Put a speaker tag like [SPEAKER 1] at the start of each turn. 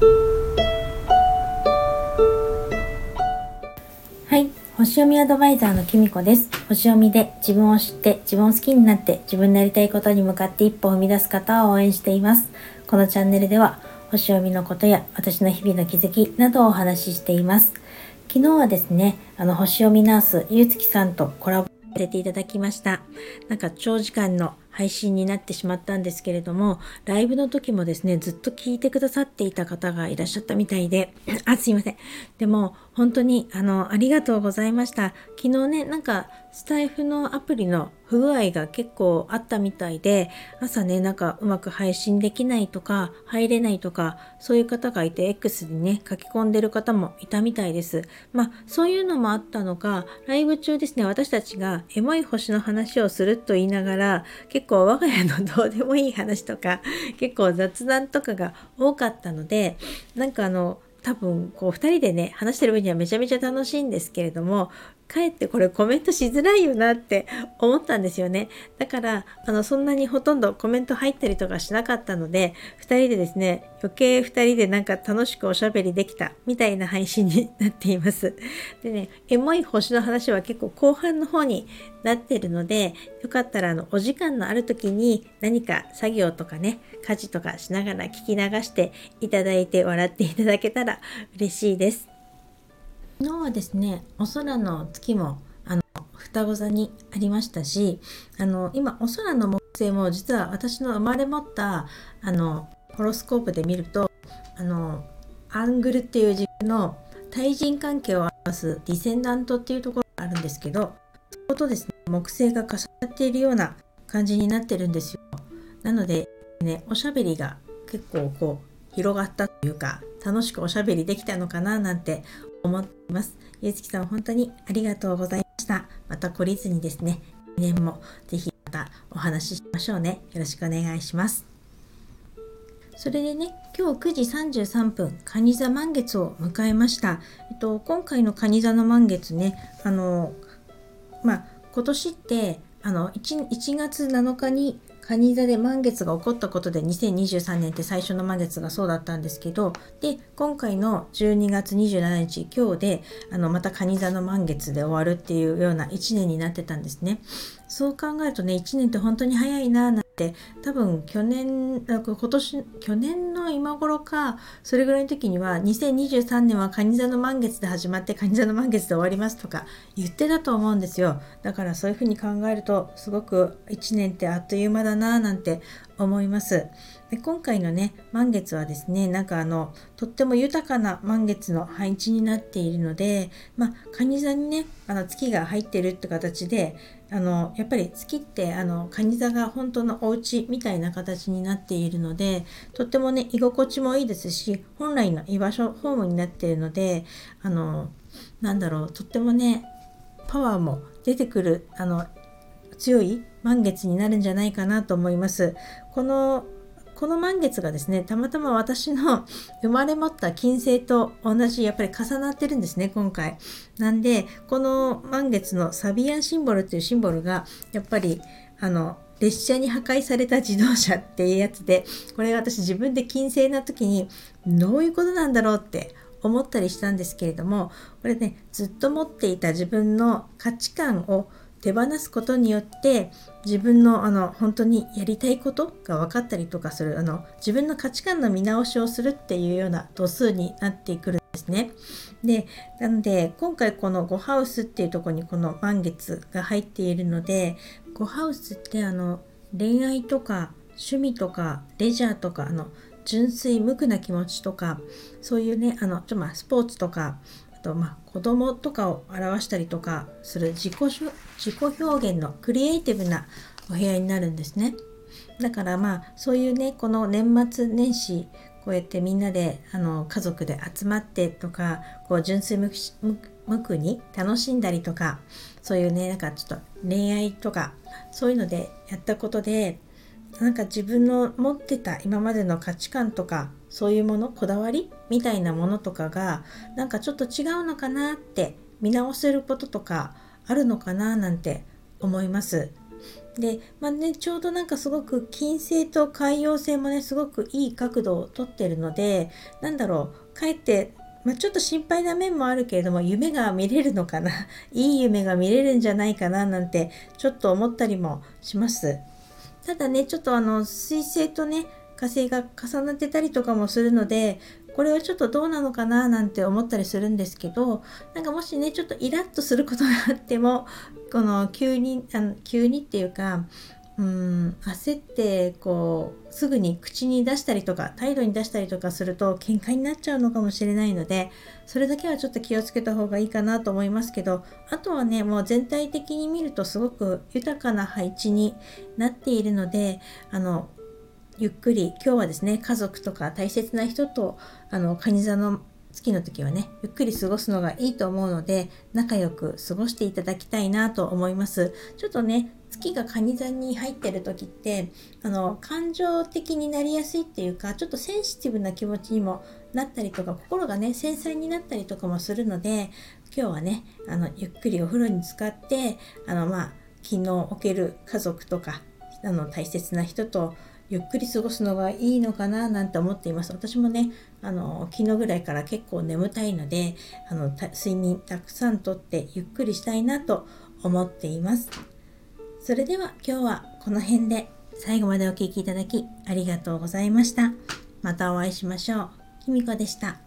[SPEAKER 1] はい。星読みアドバイザーのきみこです。星読みで自分を知って自分を好きになって自分のやりたいことに向かって一歩を踏み出す方を応援しています。このチャンネルでは星読みのことや私の日々の気づきなどをお話ししています。昨日はですねあの星読みナースゆうつきさんとコラボさせていただきました。なんか長時間の配信になってしまったんですけれども、ライブの時もですね、ずっと聞いてくださっていた方がいらっしゃったみたいで、あ、すいません。でも、本当に、あの、ありがとうございました。昨日ね、なんか、スタイフのアプリの不具合が結構あったみたいで、朝ね、なんかうまく配信できないとか、入れないとか、そういう方がいて、X にね、書き込んでる方もいたみたいです。まあ、そういうのもあったのか、ライブ中ですね、私たちがエモい星の話をすると言いながら、結構我が家のどうでもいい話とか、結構雑談とかが多かったので、なんかあの、多分こう2人でね話してる分にはめちゃめちゃ楽しいんですけれどもかえってこれコメントしづらいよなって思ったんですよね。だから、あの、そんなにほとんどコメント入ったりとかしなかったので、2人でですね、余計2人でなんか楽しくおしゃべりできたみたいな配信になっています。でね、エモい星の話は結構後半の方になってるので、よかったらあの、お時間のある時に何か作業とかね、家事とかしながら聞き流していただいて笑っていただけたら嬉しいです。昨日はですね。お空の月もあの双子座にありましたしあの今お空の木星も実は私の生まれ持ったあのホロスコープで見るとあのアングルっていう軸の対人関係を表すディセンダントっていうところがあるんですけどそことですね木星が重なっているような感じになってるんですよ。なのでねおしゃべりが結構こう広がったというか楽しくおしゃべりできたのかななんて思っています。ゆうつきさん本当にありがとうございました。また懲りずにですね、来年もぜひまたお話ししましょうね。よろしくお願いします。それでね、今日9時33分、蟹座満月を迎えました。えっと、今回の蟹座の満月ね、あの、まあ、今年って、あの 1, 1月7日に蟹座で満月が起こったことで2023年って最初の満月がそうだったんですけどで今回の12月27日今日であのまた蟹座の満月で終わるっていうような1年になってたんですね。そう考えるとね1年って本当に早いなって多分去年今年去年の今頃かそれぐらいの時には2023年は蟹座の満月で始まって蟹座の満月で終わりますとか言ってたと思うんですよ。だからそういうふうに考えるとすごく1年ってあっという間だななんて思います。で今回のね満月はですねなんかあのとっても豊かな満月の配置になっているのでまあ蟹座にねあの月が入ってるって形であのやっぱり月ってあの蟹座が本当のお家みたいな形になっているのでとってもね居心地もいいですし本来の居場所ホームになっているのであのなんだろうとってもねパワーも出てくるあの強い満月になるんじゃないかなと思います。このこの満月がですねたまたま私の生まれ持った金星と同じやっぱり重なってるんですね今回。なんでこの満月のサビアンシンボルっていうシンボルがやっぱりあの列車に破壊された自動車っていうやつでこれが私自分で金星な時にどういうことなんだろうって思ったりしたんですけれどもこれねずっと持っていた自分の価値観を手放すことによって自分のあの本当にやりたいことが分かったりとかするあの自分の価値観の見直しをするっていうような度数になってくるんですね。でなので今回この5ハウスっていうとこにこの満月が入っているので5ハウスってあの恋愛とか趣味とかレジャーとかあの純粋無垢な気持ちとかそういうねあのちょまあスポーツとかとまあ子供とかを表したりとかする自己自己表現のクリエイティブなお部屋になるんですね。だからまあそういうねこの年末年始こうやってみんなであの家族で集まってとかこう純粋無垢に楽しんだりとかそういうねなんかちょっと恋愛とかそういうのでやったことでなんか自分の持ってた今までの価値観とかそういうものこだわりみたいなものとかがなんかちょっと違うのかなって見直せることとかあるのかななんて思います。で、まあね、ちょうどなんかすごく金星と海洋星もねすごくいい角度をとってるのでなんだろうかえってまあ、ちょっと心配な面もあるけれども夢が見れるのかな いい夢が見れるんじゃないかななんてちょっと思ったりもしますただねちょっとあの水星とね火星が重なってたりとかもするのでこれはちょっとどうなのかななんて思ったりするんですけどなんかもしねちょっとイラッとすることがあっても この急にあの急にっていうかうん焦ってこうすぐに口に出したりとか態度に出したりとかすると喧嘩になっちゃうのかもしれないのでそれだけはちょっと気をつけた方がいいかなと思いますけどあとはねもう全体的に見るとすごく豊かな配置になっているのであのゆっくり今日はですね家族とか大切な人とあの蟹座の月の時はねゆっくり過ごすのがいいと思うので仲良く過ごしていただきたいなと思います。ちょっとね月が蟹座に入ってる時ってあの感情的になりやすいっていうかちょっとセンシティブな気持ちにもなったりとか心がね繊細になったりとかもするので今日はねあのゆっくりお風呂に浸かってあのまあ気の置ける家族とかあの大切な人とゆっくり過ごすのがいいのかななんて思っています。私もね、あの、昨日ぐらいから結構眠たいので、あの、睡眠たくさんとってゆっくりしたいなと思っています。それでは今日はこの辺で最後までお聴きいただきありがとうございました。またお会いしましょう。きみこでした。